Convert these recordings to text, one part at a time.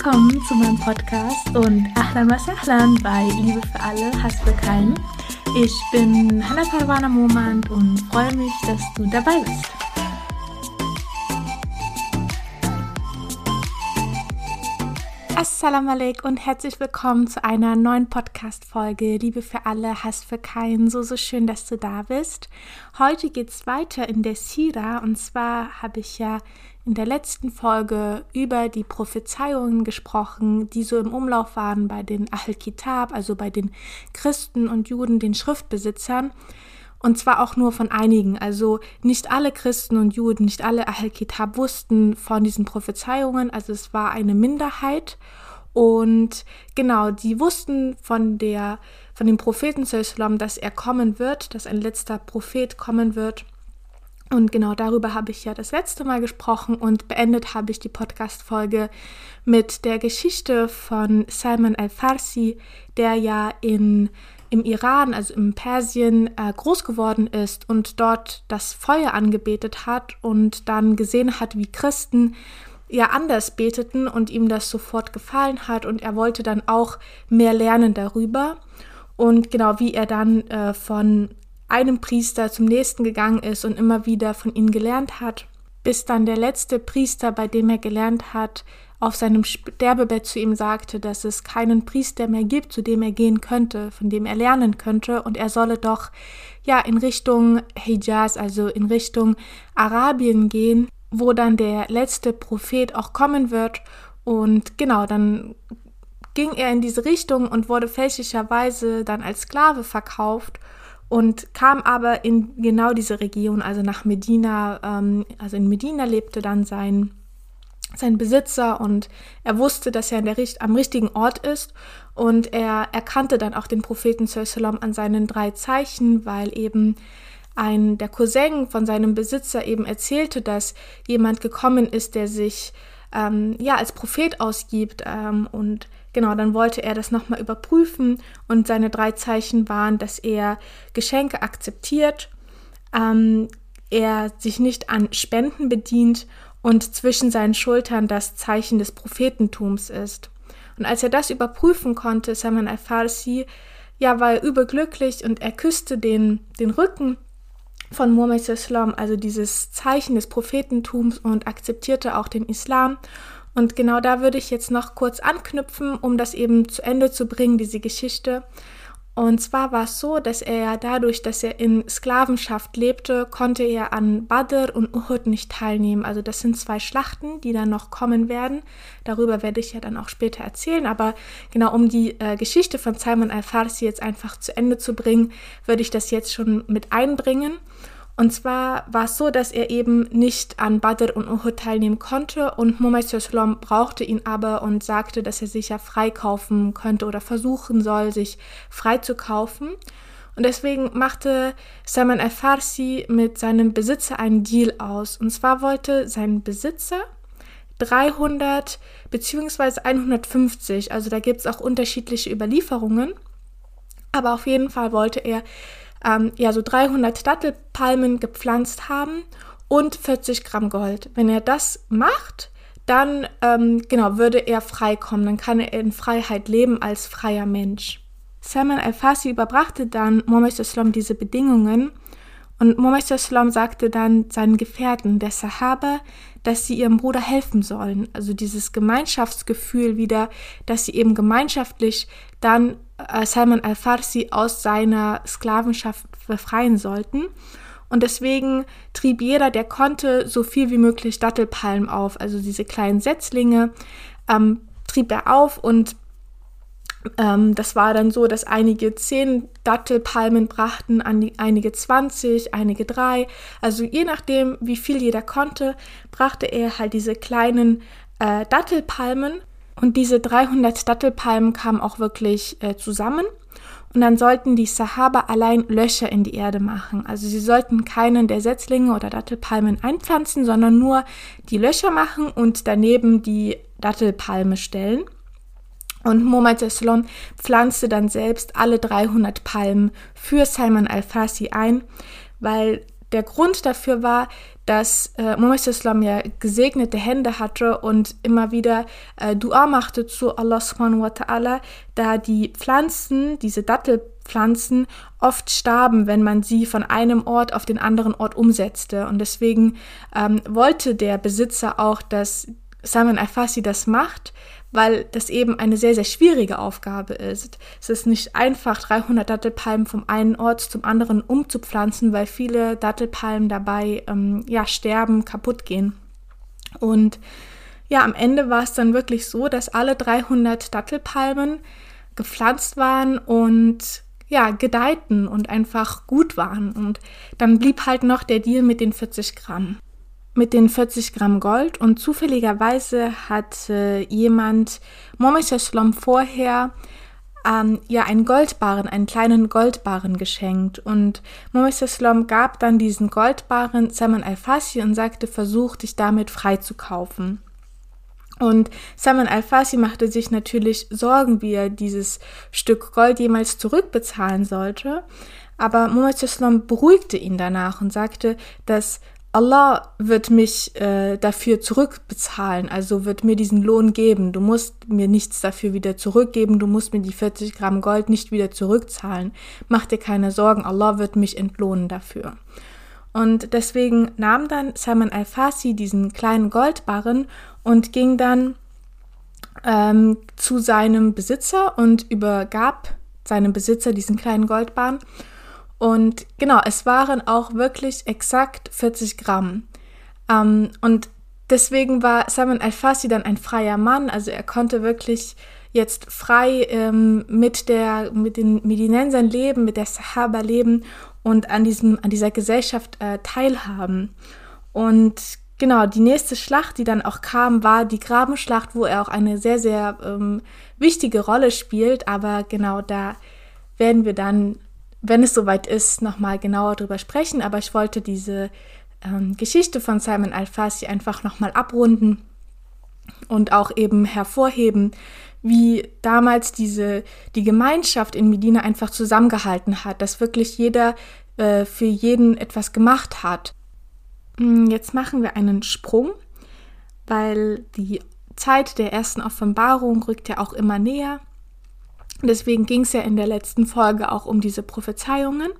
Willkommen zu meinem Podcast und Ahlan was Ahlan bei Liebe für alle, Hass für keinen. Ich bin Hannah Parwana Momand und freue mich, dass du dabei bist. Assalamu alaikum und herzlich willkommen zu einer neuen Podcast-Folge. Liebe für alle, Hass für keinen. So, so schön, dass du da bist. Heute geht es weiter in der Sira und zwar habe ich ja in der letzten Folge über die Prophezeiungen gesprochen, die so im Umlauf waren bei den Ahl-Kitab, also bei den Christen und Juden, den Schriftbesitzern. Und zwar auch nur von einigen. Also nicht alle Christen und Juden, nicht alle Ahl-Kitab wussten von diesen Prophezeiungen. Also es war eine Minderheit. Und genau, die wussten von der, von dem Propheten dass er kommen wird, dass ein letzter Prophet kommen wird. Und genau darüber habe ich ja das letzte Mal gesprochen und beendet habe ich die Podcast-Folge mit der Geschichte von Salman al-Farsi, der ja in im Iran, also im Persien, äh, groß geworden ist und dort das Feuer angebetet hat und dann gesehen hat, wie Christen ja anders beteten und ihm das sofort gefallen hat. Und er wollte dann auch mehr lernen darüber. Und genau wie er dann äh, von einem Priester zum nächsten gegangen ist und immer wieder von ihnen gelernt hat, bis dann der letzte Priester, bei dem er gelernt hat, auf seinem Sterbebett zu ihm sagte, dass es keinen Priester mehr gibt, zu dem er gehen könnte, von dem er lernen könnte, und er solle doch ja in Richtung Hijaz, also in Richtung Arabien gehen, wo dann der letzte Prophet auch kommen wird. Und genau, dann ging er in diese Richtung und wurde fälschlicherweise dann als Sklave verkauft und kam aber in genau diese Region, also nach Medina, ähm, also in Medina lebte dann sein sein Besitzer und er wusste, dass er der, am richtigen Ort ist und er erkannte dann auch den Propheten Sallam an seinen drei Zeichen, weil eben ein der Cousin von seinem Besitzer eben erzählte, dass jemand gekommen ist, der sich ähm, ja als Prophet ausgibt ähm, und genau dann wollte er das nochmal überprüfen und seine drei Zeichen waren, dass er Geschenke akzeptiert, ähm, er sich nicht an Spenden bedient und zwischen seinen Schultern das Zeichen des Prophetentums ist. Und als er das überprüfen konnte, Salman al-Farsi, ja, war er überglücklich und er küsste den, den Rücken von Muhammad Islam, also dieses Zeichen des Prophetentums und akzeptierte auch den Islam. Und genau da würde ich jetzt noch kurz anknüpfen, um das eben zu Ende zu bringen, diese Geschichte. Und zwar war es so, dass er dadurch, dass er in Sklavenschaft lebte, konnte er an Badr und Uhud nicht teilnehmen. Also das sind zwei Schlachten, die dann noch kommen werden. Darüber werde ich ja dann auch später erzählen. Aber genau um die äh, Geschichte von Simon al-Farsi jetzt einfach zu Ende zu bringen, würde ich das jetzt schon mit einbringen. Und zwar war es so, dass er eben nicht an Badr und Uhud teilnehmen konnte und Muhammad Sallam brauchte ihn aber und sagte, dass er sich ja freikaufen könnte oder versuchen soll, sich frei zu kaufen. Und deswegen machte Salman al-Farsi mit seinem Besitzer einen Deal aus. Und zwar wollte sein Besitzer 300 bzw. 150, also da gibt es auch unterschiedliche Überlieferungen, aber auf jeden Fall wollte er ähm, ja so 300 Dattelpalmen gepflanzt haben und 40 Gramm Gold. Wenn er das macht, dann ähm, genau würde er frei kommen, dann kann er in Freiheit leben als freier Mensch. Salman al-Farsi überbrachte dann Muhammad Islam diese Bedingungen und Muhammad Islam sagte dann seinen Gefährten, der Sahaba, dass sie ihrem Bruder helfen sollen. Also dieses Gemeinschaftsgefühl wieder, dass sie eben gemeinschaftlich dann Salman al-Farsi aus seiner Sklavenschaft befreien sollten. Und deswegen trieb jeder, der konnte, so viel wie möglich Dattelpalmen auf, also diese kleinen Setzlinge, ähm, trieb er auf und ähm, das war dann so, dass einige zehn Dattelpalmen brachten, einige 20, einige drei. Also je nachdem, wie viel jeder konnte, brachte er halt diese kleinen äh, Dattelpalmen und diese 300 Dattelpalmen kamen auch wirklich äh, zusammen. Und dann sollten die Sahaba allein Löcher in die Erde machen. Also sie sollten keinen der Setzlinge oder Dattelpalmen einpflanzen, sondern nur die Löcher machen und daneben die Dattelpalme stellen. Und Muhammad Salom pflanzte dann selbst alle 300 Palmen für Salman al-Farsi ein, weil der Grund dafür war, dass äh, Muhammad ja gesegnete Hände hatte und immer wieder äh, Dua machte zu Allah subhanahu wa ta'ala, da die Pflanzen, diese Dattelpflanzen, oft starben, wenn man sie von einem Ort auf den anderen Ort umsetzte. Und deswegen ähm, wollte der Besitzer auch, dass Salman Al-Fasi das macht, weil das eben eine sehr, sehr schwierige Aufgabe ist. Es ist nicht einfach, 300 Dattelpalmen vom einen Ort zum anderen umzupflanzen, weil viele Dattelpalmen dabei ähm, ja, sterben, kaputt gehen. Und ja, am Ende war es dann wirklich so, dass alle 300 Dattelpalmen gepflanzt waren und ja, gedeihten und einfach gut waren. Und dann blieb halt noch der Deal mit den 40 Gramm mit den 40 Gramm Gold und zufälligerweise hat äh, jemand Mohammed Shalom vorher ähm, ja einen Goldbarren, einen kleinen Goldbarren geschenkt und Mohammed Shalom gab dann diesen Goldbarren Salman Al-Fasi und sagte, versuch dich damit freizukaufen. Und Salman Al-Fasi machte sich natürlich Sorgen, wie er dieses Stück Gold jemals zurückbezahlen sollte. Aber Islam beruhigte ihn danach und sagte, dass Allah wird mich äh, dafür zurückbezahlen, also wird mir diesen Lohn geben. Du musst mir nichts dafür wieder zurückgeben, du musst mir die 40 Gramm Gold nicht wieder zurückzahlen. Mach dir keine Sorgen, Allah wird mich entlohnen dafür. Und deswegen nahm dann Salman Al-Fasi diesen kleinen Goldbarren und ging dann ähm, zu seinem Besitzer und übergab seinem Besitzer diesen kleinen Goldbarren und genau, es waren auch wirklich exakt 40 Gramm. Ähm, und deswegen war Simon Al-Fasi dann ein freier Mann. Also er konnte wirklich jetzt frei ähm, mit, der, mit den Medinensern leben, mit der Sahaba leben und an, diesem, an dieser Gesellschaft äh, teilhaben. Und genau, die nächste Schlacht, die dann auch kam, war die Grabenschlacht, wo er auch eine sehr, sehr ähm, wichtige Rolle spielt. Aber genau da werden wir dann wenn es soweit ist, nochmal genauer drüber sprechen. Aber ich wollte diese ähm, Geschichte von Simon Al-Fasi einfach nochmal abrunden und auch eben hervorheben, wie damals diese, die Gemeinschaft in Medina einfach zusammengehalten hat, dass wirklich jeder äh, für jeden etwas gemacht hat. Hm, jetzt machen wir einen Sprung, weil die Zeit der ersten Offenbarung rückt ja auch immer näher. Deswegen ging es ja in der letzten Folge auch um diese Prophezeiungen.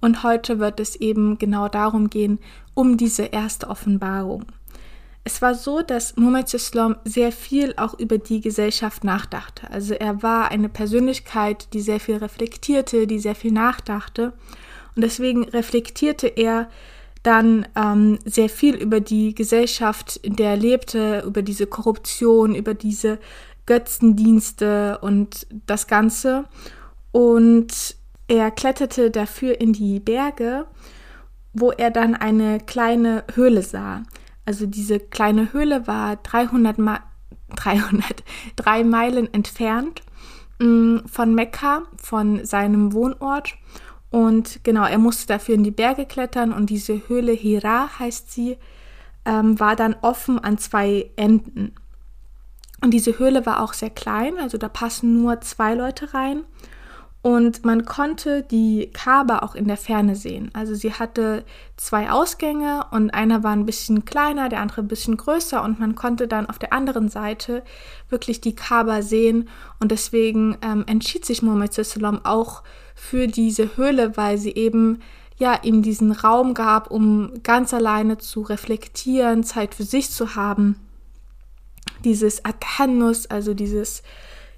Und heute wird es eben genau darum gehen, um diese erste Offenbarung. Es war so, dass Muhammad Islam sehr viel auch über die Gesellschaft nachdachte. Also er war eine Persönlichkeit, die sehr viel reflektierte, die sehr viel nachdachte. Und deswegen reflektierte er dann ähm, sehr viel über die Gesellschaft, in der er lebte, über diese Korruption, über diese Götzendienste und das Ganze. Und er kletterte dafür in die Berge, wo er dann eine kleine Höhle sah. Also diese kleine Höhle war 300, Ma 300 drei Meilen entfernt mm, von Mekka, von seinem Wohnort. Und genau, er musste dafür in die Berge klettern und diese Höhle Hira heißt sie, ähm, war dann offen an zwei Enden. Und diese Höhle war auch sehr klein, also da passen nur zwei Leute rein. Und man konnte die Kaaba auch in der Ferne sehen. Also sie hatte zwei Ausgänge und einer war ein bisschen kleiner, der andere ein bisschen größer und man konnte dann auf der anderen Seite wirklich die Kaaba sehen. Und deswegen ähm, entschied sich Muhammad Sallam auch für diese Höhle, weil sie eben ja ihm diesen Raum gab, um ganz alleine zu reflektieren, Zeit für sich zu haben dieses Atannus, also dieses,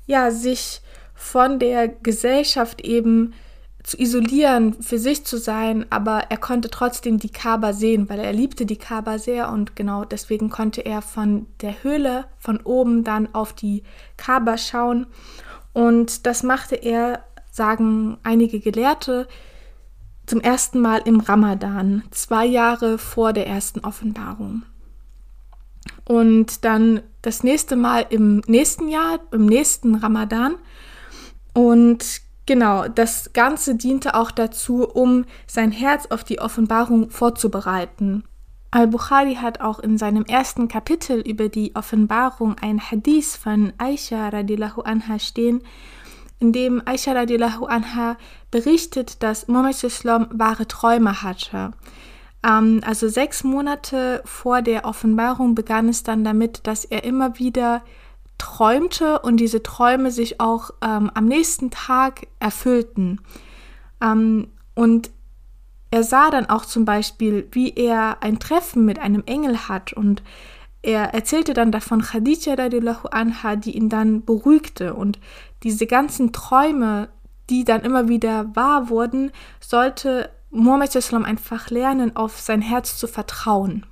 ja, sich von der Gesellschaft eben zu isolieren, für sich zu sein, aber er konnte trotzdem die Kaaba sehen, weil er liebte die Kaaba sehr und genau deswegen konnte er von der Höhle von oben dann auf die Kaaba schauen und das machte er, sagen einige Gelehrte, zum ersten Mal im Ramadan, zwei Jahre vor der ersten Offenbarung. Und dann das nächste Mal im nächsten Jahr, im nächsten Ramadan. Und genau, das Ganze diente auch dazu, um sein Herz auf die Offenbarung vorzubereiten. Al-Bukhari hat auch in seinem ersten Kapitel über die Offenbarung ein Hadith von Aisha radiallahu anha stehen, in dem Aisha radiallahu anha berichtet, dass Muhammad Islam wahre Träume hatte. Ähm, also sechs Monate vor der Offenbarung begann es dann damit, dass er immer wieder träumte und diese Träume sich auch ähm, am nächsten Tag erfüllten. Ähm, und er sah dann auch zum Beispiel, wie er ein Treffen mit einem Engel hat und er erzählte dann davon Khadija radiallahu anha, die ihn dann beruhigte und diese ganzen Träume, die dann immer wieder wahr wurden, sollte Muhammad einfach lernen, auf sein Herz zu vertrauen.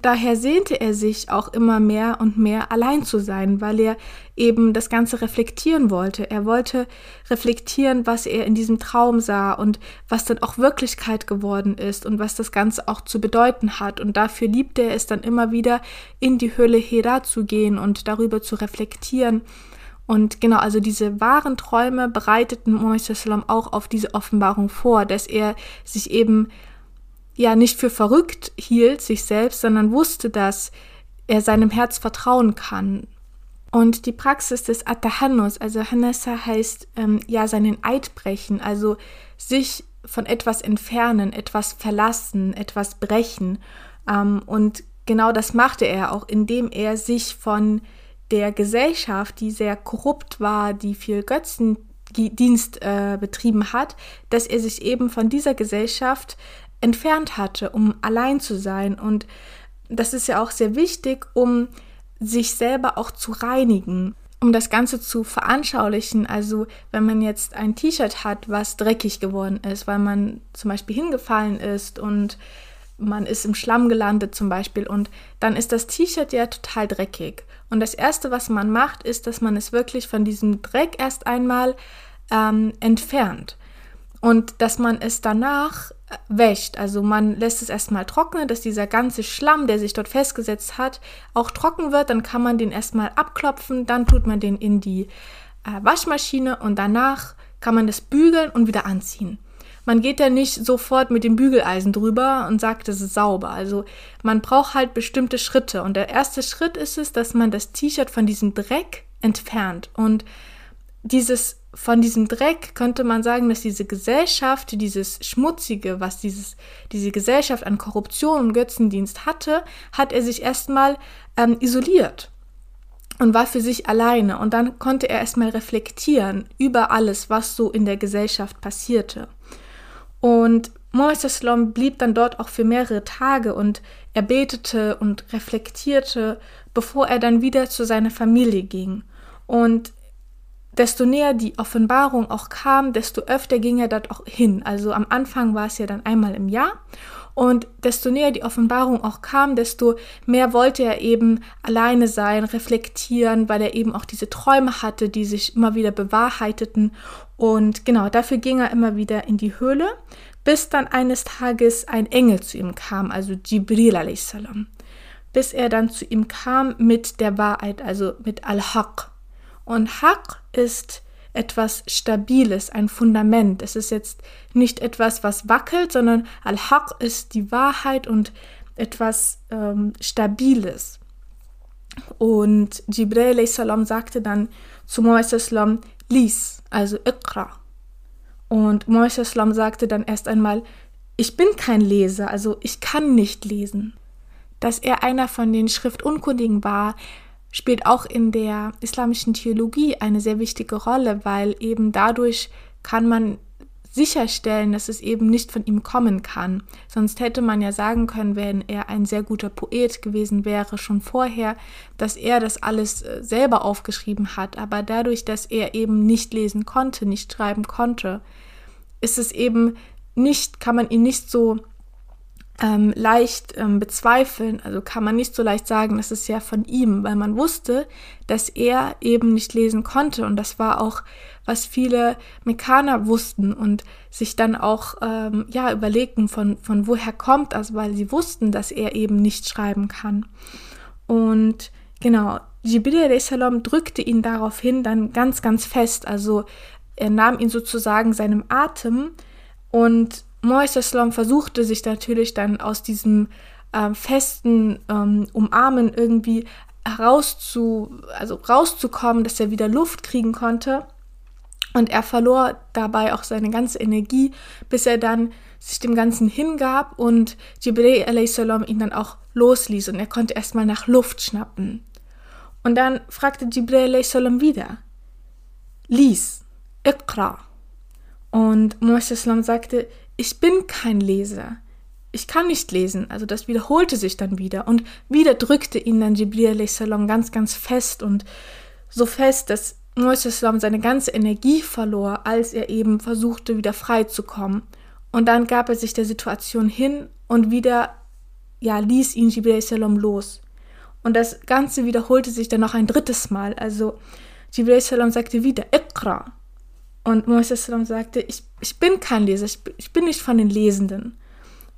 Daher sehnte er sich auch immer mehr und mehr allein zu sein, weil er eben das Ganze reflektieren wollte. Er wollte reflektieren, was er in diesem Traum sah und was dann auch Wirklichkeit geworden ist und was das Ganze auch zu bedeuten hat. Und dafür liebte er es dann immer wieder, in die Höhle Hera zu gehen und darüber zu reflektieren. Und genau, also diese wahren Träume bereiteten Muhammad auch auf diese Offenbarung vor, dass er sich eben ja nicht für verrückt hielt, sich selbst, sondern wusste, dass er seinem Herz vertrauen kann. Und die Praxis des Atahannus, also Hanessa heißt ähm, ja seinen Eid brechen, also sich von etwas entfernen, etwas verlassen, etwas brechen. Ähm, und genau das machte er auch, indem er sich von der Gesellschaft, die sehr korrupt war, die viel Götzendienst äh, betrieben hat, dass er sich eben von dieser Gesellschaft entfernt hatte, um allein zu sein. Und das ist ja auch sehr wichtig, um sich selber auch zu reinigen, um das Ganze zu veranschaulichen. Also wenn man jetzt ein T-Shirt hat, was dreckig geworden ist, weil man zum Beispiel hingefallen ist und man ist im Schlamm gelandet zum Beispiel und dann ist das T-Shirt ja total dreckig. Und das Erste, was man macht, ist, dass man es wirklich von diesem Dreck erst einmal ähm, entfernt und dass man es danach wäscht. Also man lässt es erstmal trocknen, dass dieser ganze Schlamm, der sich dort festgesetzt hat, auch trocken wird. Dann kann man den erstmal abklopfen, dann tut man den in die äh, Waschmaschine und danach kann man das bügeln und wieder anziehen. Man geht ja nicht sofort mit dem Bügeleisen drüber und sagt, es ist sauber. Also man braucht halt bestimmte Schritte. Und der erste Schritt ist es, dass man das T-Shirt von diesem Dreck entfernt. Und dieses von diesem Dreck könnte man sagen, dass diese Gesellschaft, dieses Schmutzige, was dieses, diese Gesellschaft an Korruption und Götzendienst hatte, hat er sich erstmal ähm, isoliert und war für sich alleine. Und dann konnte er erstmal reflektieren über alles, was so in der Gesellschaft passierte. Und Mohammed blieb dann dort auch für mehrere Tage und er betete und reflektierte, bevor er dann wieder zu seiner Familie ging. Und desto näher die Offenbarung auch kam, desto öfter ging er dort auch hin. Also am Anfang war es ja dann einmal im Jahr. Und desto näher die Offenbarung auch kam, desto mehr wollte er eben alleine sein, reflektieren, weil er eben auch diese Träume hatte, die sich immer wieder bewahrheiteten. Und genau, dafür ging er immer wieder in die Höhle, bis dann eines Tages ein Engel zu ihm kam, also Jibril a.s. Bis er dann zu ihm kam mit der Wahrheit, also mit Al-Haq. Und Haq ist etwas Stabiles, ein Fundament. Es ist jetzt nicht etwas, was wackelt, sondern Al-Haq ist die Wahrheit und etwas ähm, Stabiles. Und Jibril salam sagte dann zu Muhammad lies, also Iqra. Und Muhammad sagte dann erst einmal, ich bin kein Leser, also ich kann nicht lesen. Dass er einer von den Schriftunkundigen war, spielt auch in der islamischen Theologie eine sehr wichtige Rolle, weil eben dadurch kann man sicherstellen, dass es eben nicht von ihm kommen kann. Sonst hätte man ja sagen können, wenn er ein sehr guter Poet gewesen wäre, schon vorher, dass er das alles äh, selber aufgeschrieben hat. Aber dadurch, dass er eben nicht lesen konnte, nicht schreiben konnte, ist es eben nicht, kann man ihn nicht so ähm, leicht ähm, bezweifeln. Also kann man nicht so leicht sagen, das ist ja von ihm, weil man wusste, dass er eben nicht lesen konnte. Und das war auch, was viele Mekaner wussten und sich dann auch ähm, ja überlegten, von, von woher kommt das, weil sie wussten, dass er eben nicht schreiben kann. Und genau, Jibril salam drückte ihn daraufhin dann ganz, ganz fest. Also er nahm ihn sozusagen seinem Atem und Moiseslam versuchte sich natürlich dann aus diesem ähm, festen ähm, Umarmen irgendwie herauszu, also rauszukommen, dass er wieder Luft kriegen konnte. Und er verlor dabei auch seine ganze Energie, bis er dann sich dem Ganzen hingab und Jibril a.s. ihn dann auch losließ und er konnte erstmal nach Luft schnappen. Und dann fragte Jibril a.s. wieder, lies, Iqra. Und Muhammad sagte, ich bin kein Leser. Ich kann nicht lesen. Also das wiederholte sich dann wieder. Und wieder drückte ihn dann Jibril a.s. ganz, ganz fest und so fest, dass Muhammad seine ganze Energie verlor, als er eben versuchte, wieder frei zu kommen. Und dann gab er sich der Situation hin und wieder ja, ließ ihn Jibril a.s. los. Und das Ganze wiederholte sich dann noch ein drittes Mal. Also Jibril a.s. sagte wieder, Iqra. Und Muhammad sagte, ich, ich bin kein Leser, ich, ich bin nicht von den Lesenden.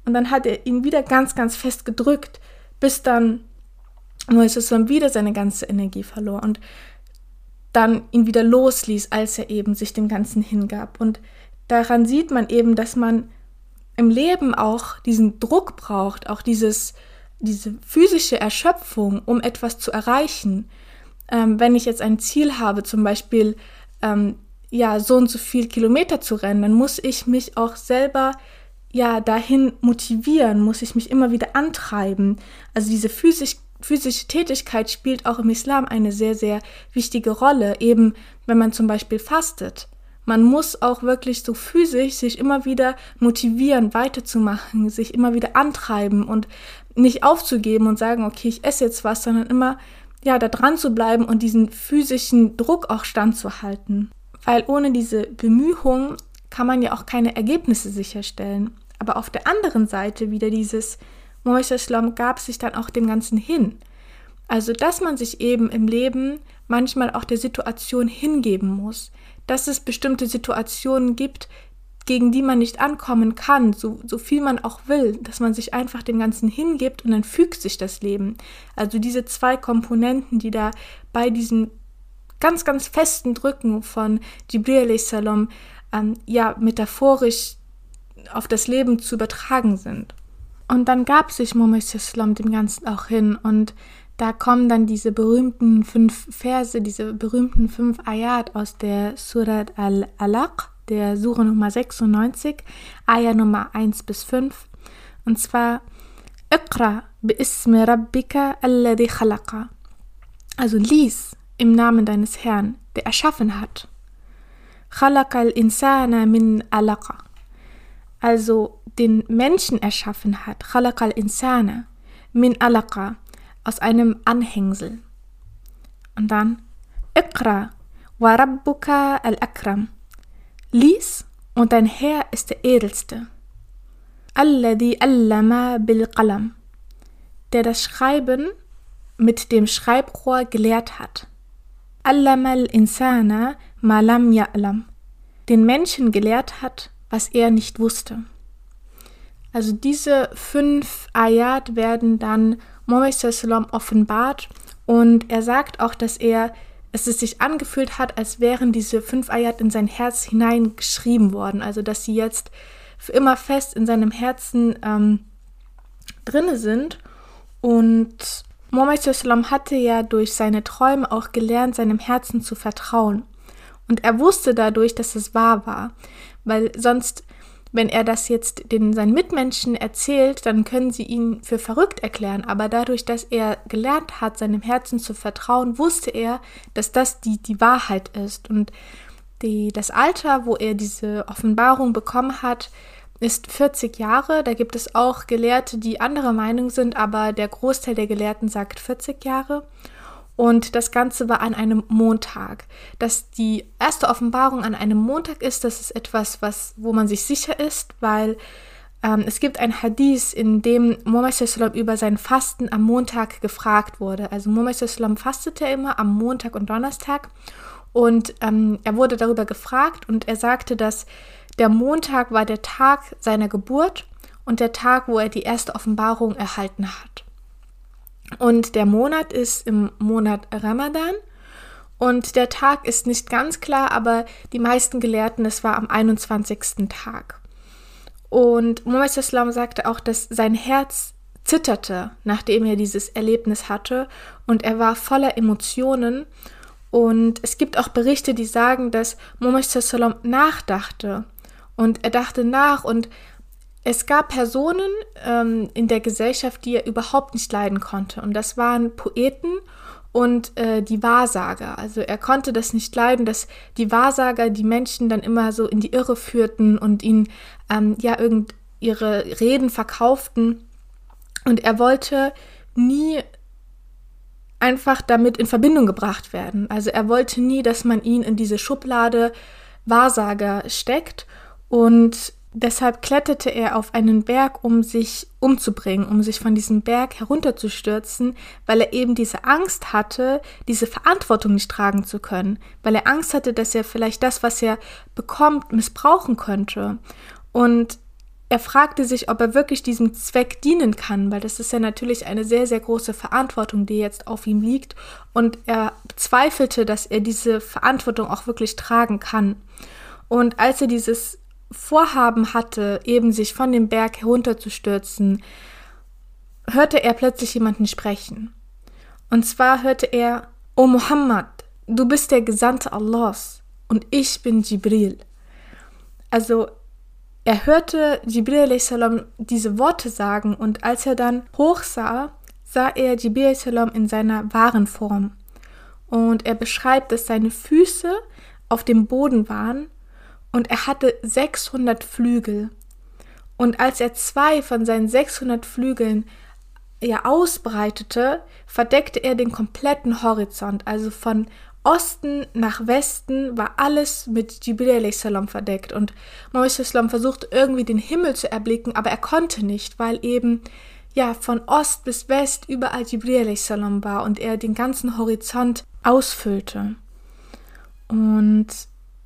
Und dann hat er ihn wieder ganz, ganz fest gedrückt, bis dann Muhammad wieder seine ganze Energie verlor und dann ihn wieder losließ, als er eben sich dem Ganzen hingab. Und daran sieht man eben, dass man im Leben auch diesen Druck braucht, auch dieses, diese physische Erschöpfung, um etwas zu erreichen. Ähm, wenn ich jetzt ein Ziel habe, zum Beispiel ähm, ja so und so viel Kilometer zu rennen, dann muss ich mich auch selber ja dahin motivieren, muss ich mich immer wieder antreiben. Also diese physisch, physische Tätigkeit spielt auch im Islam eine sehr, sehr wichtige Rolle, eben wenn man zum Beispiel fastet. Man muss auch wirklich so physisch sich immer wieder motivieren, weiterzumachen, sich immer wieder antreiben und nicht aufzugeben und sagen, okay, ich esse jetzt was, sondern immer ja, da dran zu bleiben und diesen physischen Druck auch standzuhalten. Weil ohne diese Bemühung kann man ja auch keine Ergebnisse sicherstellen. Aber auf der anderen Seite wieder dieses Moises gab sich dann auch dem Ganzen hin. Also, dass man sich eben im Leben manchmal auch der Situation hingeben muss, dass es bestimmte Situationen gibt, gegen die man nicht ankommen kann, so, so viel man auch will, dass man sich einfach dem Ganzen hingibt und dann fügt sich das Leben. Also diese zwei Komponenten, die da bei diesem ganz, ganz festen Drücken von Jibril Salam ähm, ja metaphorisch auf das Leben zu übertragen sind. Und dann gab sich Muhammad Islam dem Ganzen auch hin und da kommen dann diese berühmten fünf Verse, diese berühmten fünf Ayat aus der Surat Al-Alaq, der Sure Nummer 96, Ayah Nummer 1 bis 5. Und zwar Iqra bi'ismi rabbika alladhi khalaqa. Also lies im Namen deines Herrn, der erschaffen hat. Al-insana min alaqa. Also den Menschen erschaffen hat. Khalaqa al-insana min alaqa aus einem Anhängsel. Und dann Iqra wa rabbuka al-akram. Lies und dein Herr ist der Edelste. Alladhi allama bil qalam. Der das Schreiben mit dem Schreibrohr gelehrt hat. Allama al-insana ma lam ya'lam. Den Menschen gelehrt hat, was er nicht wusste. Also diese fünf Ayat werden dann Mohammed offenbart und er sagt auch, dass er es sich angefühlt hat, als wären diese fünf Ayat in sein Herz hineingeschrieben worden, also dass sie jetzt für immer fest in seinem Herzen ähm, drinne sind. Und Mohammed hatte ja durch seine Träume auch gelernt, seinem Herzen zu vertrauen. Und er wusste dadurch, dass es wahr war, weil sonst wenn er das jetzt den seinen Mitmenschen erzählt, dann können sie ihn für verrückt erklären. Aber dadurch, dass er gelernt hat, seinem Herzen zu vertrauen, wusste er, dass das die, die Wahrheit ist. Und die, das Alter, wo er diese Offenbarung bekommen hat, ist 40 Jahre. Da gibt es auch Gelehrte, die anderer Meinung sind, aber der Großteil der Gelehrten sagt 40 Jahre. Und das Ganze war an einem Montag. Dass die erste Offenbarung an einem Montag ist, das ist etwas, was, wo man sich sicher ist, weil ähm, es gibt ein Hadith, in dem Muhammad über sein Fasten am Montag gefragt wurde. Also Muhammad fastete immer am Montag und Donnerstag und ähm, er wurde darüber gefragt und er sagte, dass der Montag war der Tag seiner Geburt und der Tag, wo er die erste Offenbarung erhalten hat. Und der Monat ist im Monat Ramadan. Und der Tag ist nicht ganz klar, aber die meisten Gelehrten, es war am 21. Tag. Und Muhammad Islam sagte auch, dass sein Herz zitterte, nachdem er dieses Erlebnis hatte. Und er war voller Emotionen. Und es gibt auch Berichte, die sagen, dass Muhammad Islam nachdachte. Und er dachte nach und es gab Personen ähm, in der Gesellschaft, die er überhaupt nicht leiden konnte. Und das waren Poeten und äh, die Wahrsager. Also er konnte das nicht leiden, dass die Wahrsager die Menschen dann immer so in die Irre führten und ihnen ähm, ja irgend ihre Reden verkauften. Und er wollte nie einfach damit in Verbindung gebracht werden. Also er wollte nie, dass man ihn in diese Schublade Wahrsager steckt und Deshalb kletterte er auf einen Berg, um sich umzubringen, um sich von diesem Berg herunterzustürzen, weil er eben diese Angst hatte, diese Verantwortung nicht tragen zu können, weil er Angst hatte, dass er vielleicht das, was er bekommt, missbrauchen könnte. Und er fragte sich, ob er wirklich diesem Zweck dienen kann, weil das ist ja natürlich eine sehr, sehr große Verantwortung, die jetzt auf ihm liegt. Und er zweifelte, dass er diese Verantwortung auch wirklich tragen kann. Und als er dieses Vorhaben hatte, eben sich von dem Berg herunterzustürzen, hörte er plötzlich jemanden sprechen. Und zwar hörte er, O Muhammad, du bist der Gesandte Allahs und ich bin Jibril. Also er hörte Jibril salam diese Worte sagen und als er dann hochsah, sah er Jibril salam in seiner wahren Form. Und er beschreibt, dass seine Füße auf dem Boden waren und er hatte 600 Flügel. Und als er zwei von seinen 600 Flügeln ja ausbreitete, verdeckte er den kompletten Horizont, also von Osten nach Westen war alles mit Jibril salam verdeckt und Mohammed salam versuchte irgendwie den Himmel zu erblicken, aber er konnte nicht, weil eben ja von Ost bis West überall Jibril salam war und er den ganzen Horizont ausfüllte. Und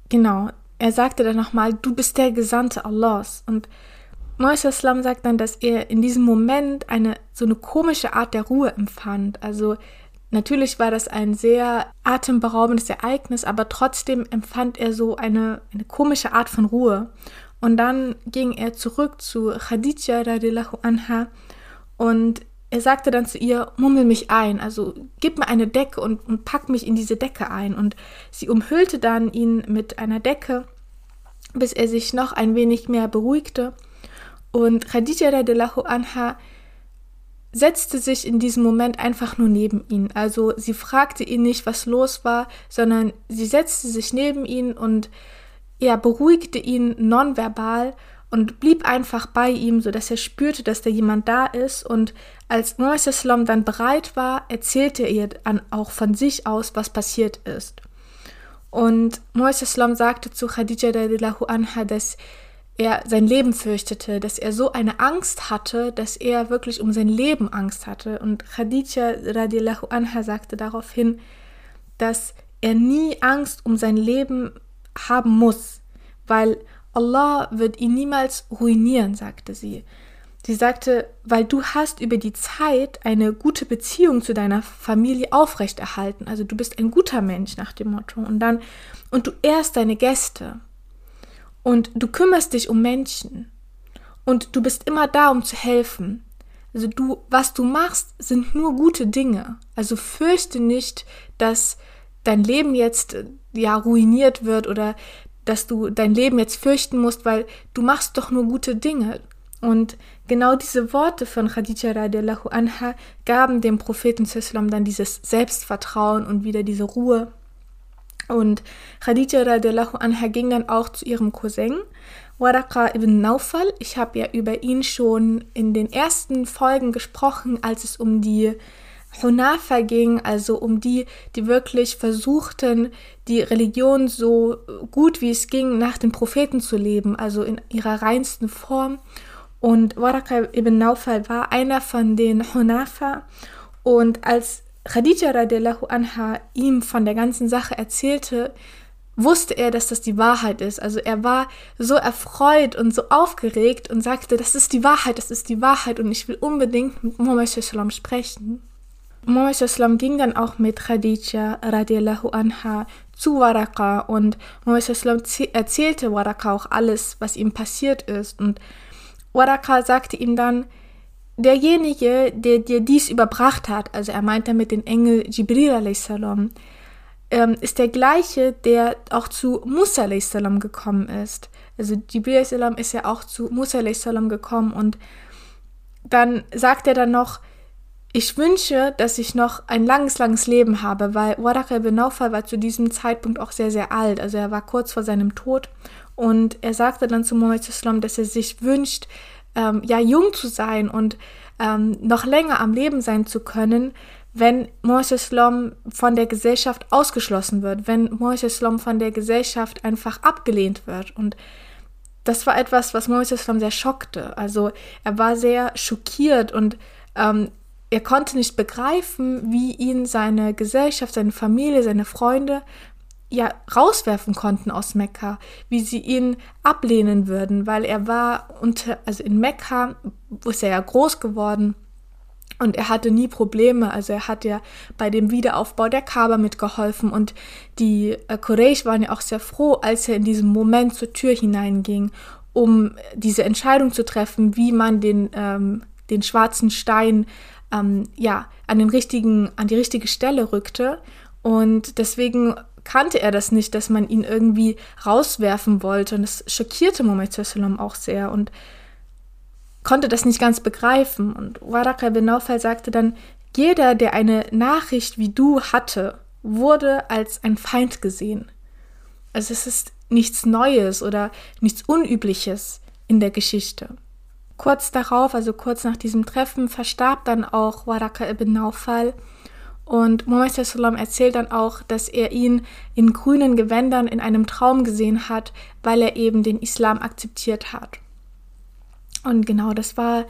genau, er sagte dann nochmal, du bist der Gesandte Allahs. Und Mohammed sagt dann, dass er in diesem Moment eine so eine komische Art der Ruhe empfand. Also natürlich war das ein sehr atemberaubendes Ereignis, aber trotzdem empfand er so eine, eine komische Art von Ruhe. Und dann ging er zurück zu Khadija radiallahu anha und er sagte dann zu ihr, mummel mich ein, also gib mir eine Decke und, und pack mich in diese Decke ein. Und sie umhüllte dann ihn mit einer Decke, bis er sich noch ein wenig mehr beruhigte. Und Khadija radiallahu anha setzte sich in diesem Moment einfach nur neben ihn. Also sie fragte ihn nicht, was los war, sondern sie setzte sich neben ihn und er beruhigte ihn nonverbal und blieb einfach bei ihm, sodass er spürte, dass da jemand da ist. Und als Moises dann bereit war, erzählte er ihr dann auch von sich aus, was passiert ist. Und Moises sagte zu Khadija radiallahu anha, dass er sein Leben fürchtete, dass er so eine Angst hatte, dass er wirklich um sein Leben Angst hatte. Und Khadija radiallahu anha sagte daraufhin, dass er nie Angst um sein Leben haben muss, weil Allah wird ihn niemals ruinieren, sagte sie. Sie sagte, weil du hast über die Zeit eine gute Beziehung zu deiner Familie aufrechterhalten. Also du bist ein guter Mensch nach dem Motto. Und dann, und du ehrst deine Gäste. Und du kümmerst dich um Menschen. Und du bist immer da, um zu helfen. Also du, was du machst, sind nur gute Dinge. Also fürchte nicht, dass dein Leben jetzt ja ruiniert wird oder dass du dein Leben jetzt fürchten musst, weil du machst doch nur gute Dinge. Und genau diese Worte von Khadija radiallahu anha gaben dem Propheten Islam dann dieses Selbstvertrauen und wieder diese Ruhe. Und Khadija radiallahu anha ging dann auch zu ihrem Cousin Waraqa ibn Naufal. Ich habe ja über ihn schon in den ersten Folgen gesprochen, als es um die Hunafa ging, also um die, die wirklich versuchten, die Religion so gut wie es ging nach den Propheten zu leben, also in ihrer reinsten Form. Und Waraka ibn Naufal war einer von den Hunafa. Und als Khadija radiallahu anha ihm von der ganzen Sache erzählte, wusste er, dass das die Wahrheit ist. Also er war so erfreut und so aufgeregt und sagte, das ist die Wahrheit, das ist die Wahrheit und ich will unbedingt mit Muhammad sprechen. Muhammad ging dann auch mit Khadija radiallahu anha zu Waraka und Muhammad erzählte Waraka auch alles, was ihm passiert ist. Und Waraka sagte ihm dann, derjenige, der dir dies überbracht hat, also er meint damit den Engel Jibril a.s., ähm, ist der gleiche, der auch zu Musa a.s. gekommen ist. also Jibril salam ist ja auch zu Musa salam gekommen und dann sagt er dann noch, ich wünsche, dass ich noch ein langes, langes Leben habe, weil Waraka ibn war zu diesem Zeitpunkt auch sehr, sehr alt. Also er war kurz vor seinem Tod und er sagte dann zu Muhammad Islam, dass er sich wünscht, ähm, ja, jung zu sein und ähm, noch länger am Leben sein zu können, wenn Mohammed Islam von der Gesellschaft ausgeschlossen wird, wenn Mohammed Islam von der Gesellschaft einfach abgelehnt wird. Und das war etwas, was Mohammed Islam sehr schockte. Also er war sehr schockiert und ähm, er konnte nicht begreifen, wie ihn seine Gesellschaft, seine Familie, seine Freunde ja rauswerfen konnten aus Mekka, wie sie ihn ablehnen würden, weil er war unter, also in Mekka, wo ist er ja groß geworden und er hatte nie Probleme. Also er hat ja bei dem Wiederaufbau der Kaaba mitgeholfen und die äh, Quraysh waren ja auch sehr froh, als er in diesem Moment zur Tür hineinging, um diese Entscheidung zu treffen, wie man den, ähm, den schwarzen Stein ähm, ja, an, den richtigen, an die richtige Stelle rückte. Und deswegen kannte er das nicht, dass man ihn irgendwie rauswerfen wollte. Und das schockierte Muhammad auch sehr und konnte das nicht ganz begreifen. Und Waraka bin Naufal sagte dann, jeder, der eine Nachricht wie du hatte, wurde als ein Feind gesehen. Also es ist nichts Neues oder nichts Unübliches in der Geschichte. Kurz darauf, also kurz nach diesem Treffen, verstarb dann auch Waraka ibn Naufal und Muhammad erzählt dann auch, dass er ihn in grünen Gewändern in einem Traum gesehen hat, weil er eben den Islam akzeptiert hat. Und genau das war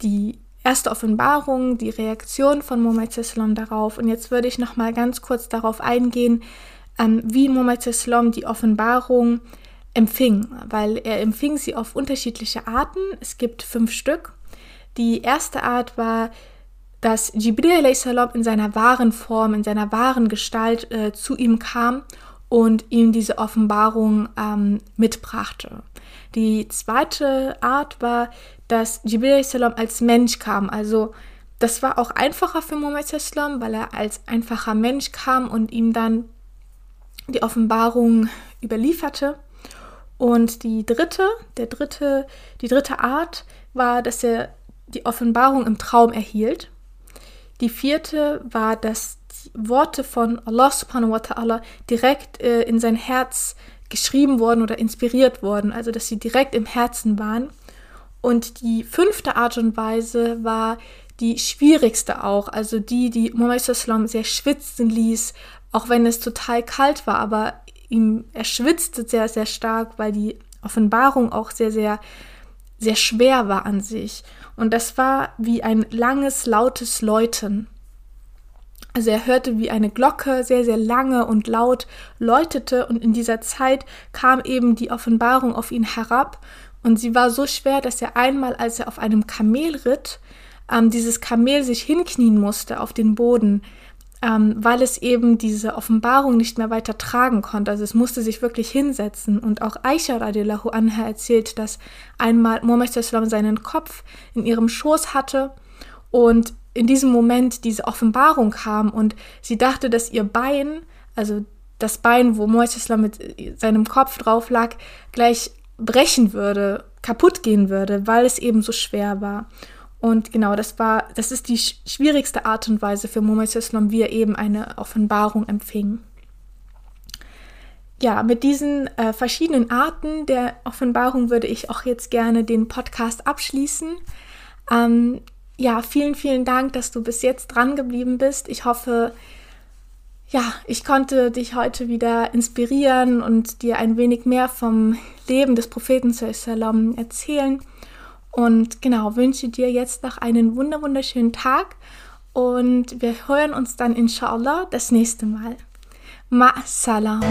die erste Offenbarung, die Reaktion von Muhammad darauf. Und jetzt würde ich noch mal ganz kurz darauf eingehen, ähm, wie Muhammad die Offenbarung empfing, weil er empfing sie auf unterschiedliche Arten. Es gibt fünf Stück. Die erste Art war, dass Jibril in seiner wahren Form, in seiner wahren Gestalt äh, zu ihm kam und ihm diese Offenbarung ähm, mitbrachte. Die zweite Art war, dass Jibril als Mensch kam. Also das war auch einfacher für Muhammad weil er als einfacher Mensch kam und ihm dann die Offenbarung überlieferte. Und die dritte, der dritte, die dritte Art war, dass er die Offenbarung im Traum erhielt. Die vierte war, dass die Worte von Allah subhanahu wa ta'ala direkt äh, in sein Herz geschrieben worden oder inspiriert worden, also dass sie direkt im Herzen waren. Und die fünfte Art und Weise war die schwierigste auch, also die, die Muhammad sehr schwitzen ließ, auch wenn es total kalt war, aber ihm, er schwitzte sehr, sehr stark, weil die Offenbarung auch sehr, sehr, sehr schwer war an sich. Und das war wie ein langes, lautes Läuten. Also er hörte, wie eine Glocke sehr, sehr lange und laut läutete und in dieser Zeit kam eben die Offenbarung auf ihn herab und sie war so schwer, dass er einmal, als er auf einem Kamel ritt, ähm, dieses Kamel sich hinknien musste auf den Boden, ähm, weil es eben diese Offenbarung nicht mehr weiter tragen konnte. Also es musste sich wirklich hinsetzen. Und auch Aisha radiallahu anha erzählt, dass einmal Muhammad seinen Kopf in ihrem Schoß hatte und in diesem Moment diese Offenbarung kam und sie dachte, dass ihr Bein, also das Bein, wo Moises mit seinem Kopf drauf lag, gleich brechen würde, kaputt gehen würde, weil es eben so schwer war. Und genau, das war, das ist die schwierigste Art und Weise für Mohammed wie er eben eine Offenbarung empfing. Ja, mit diesen äh, verschiedenen Arten der Offenbarung würde ich auch jetzt gerne den Podcast abschließen. Ähm, ja, vielen, vielen Dank, dass du bis jetzt dran geblieben bist. Ich hoffe, ja, ich konnte dich heute wieder inspirieren und dir ein wenig mehr vom Leben des Propheten Sallam erzählen. Und genau, wünsche dir jetzt noch einen wunderschönen Tag und wir hören uns dann inshallah das nächste Mal. Ma salam.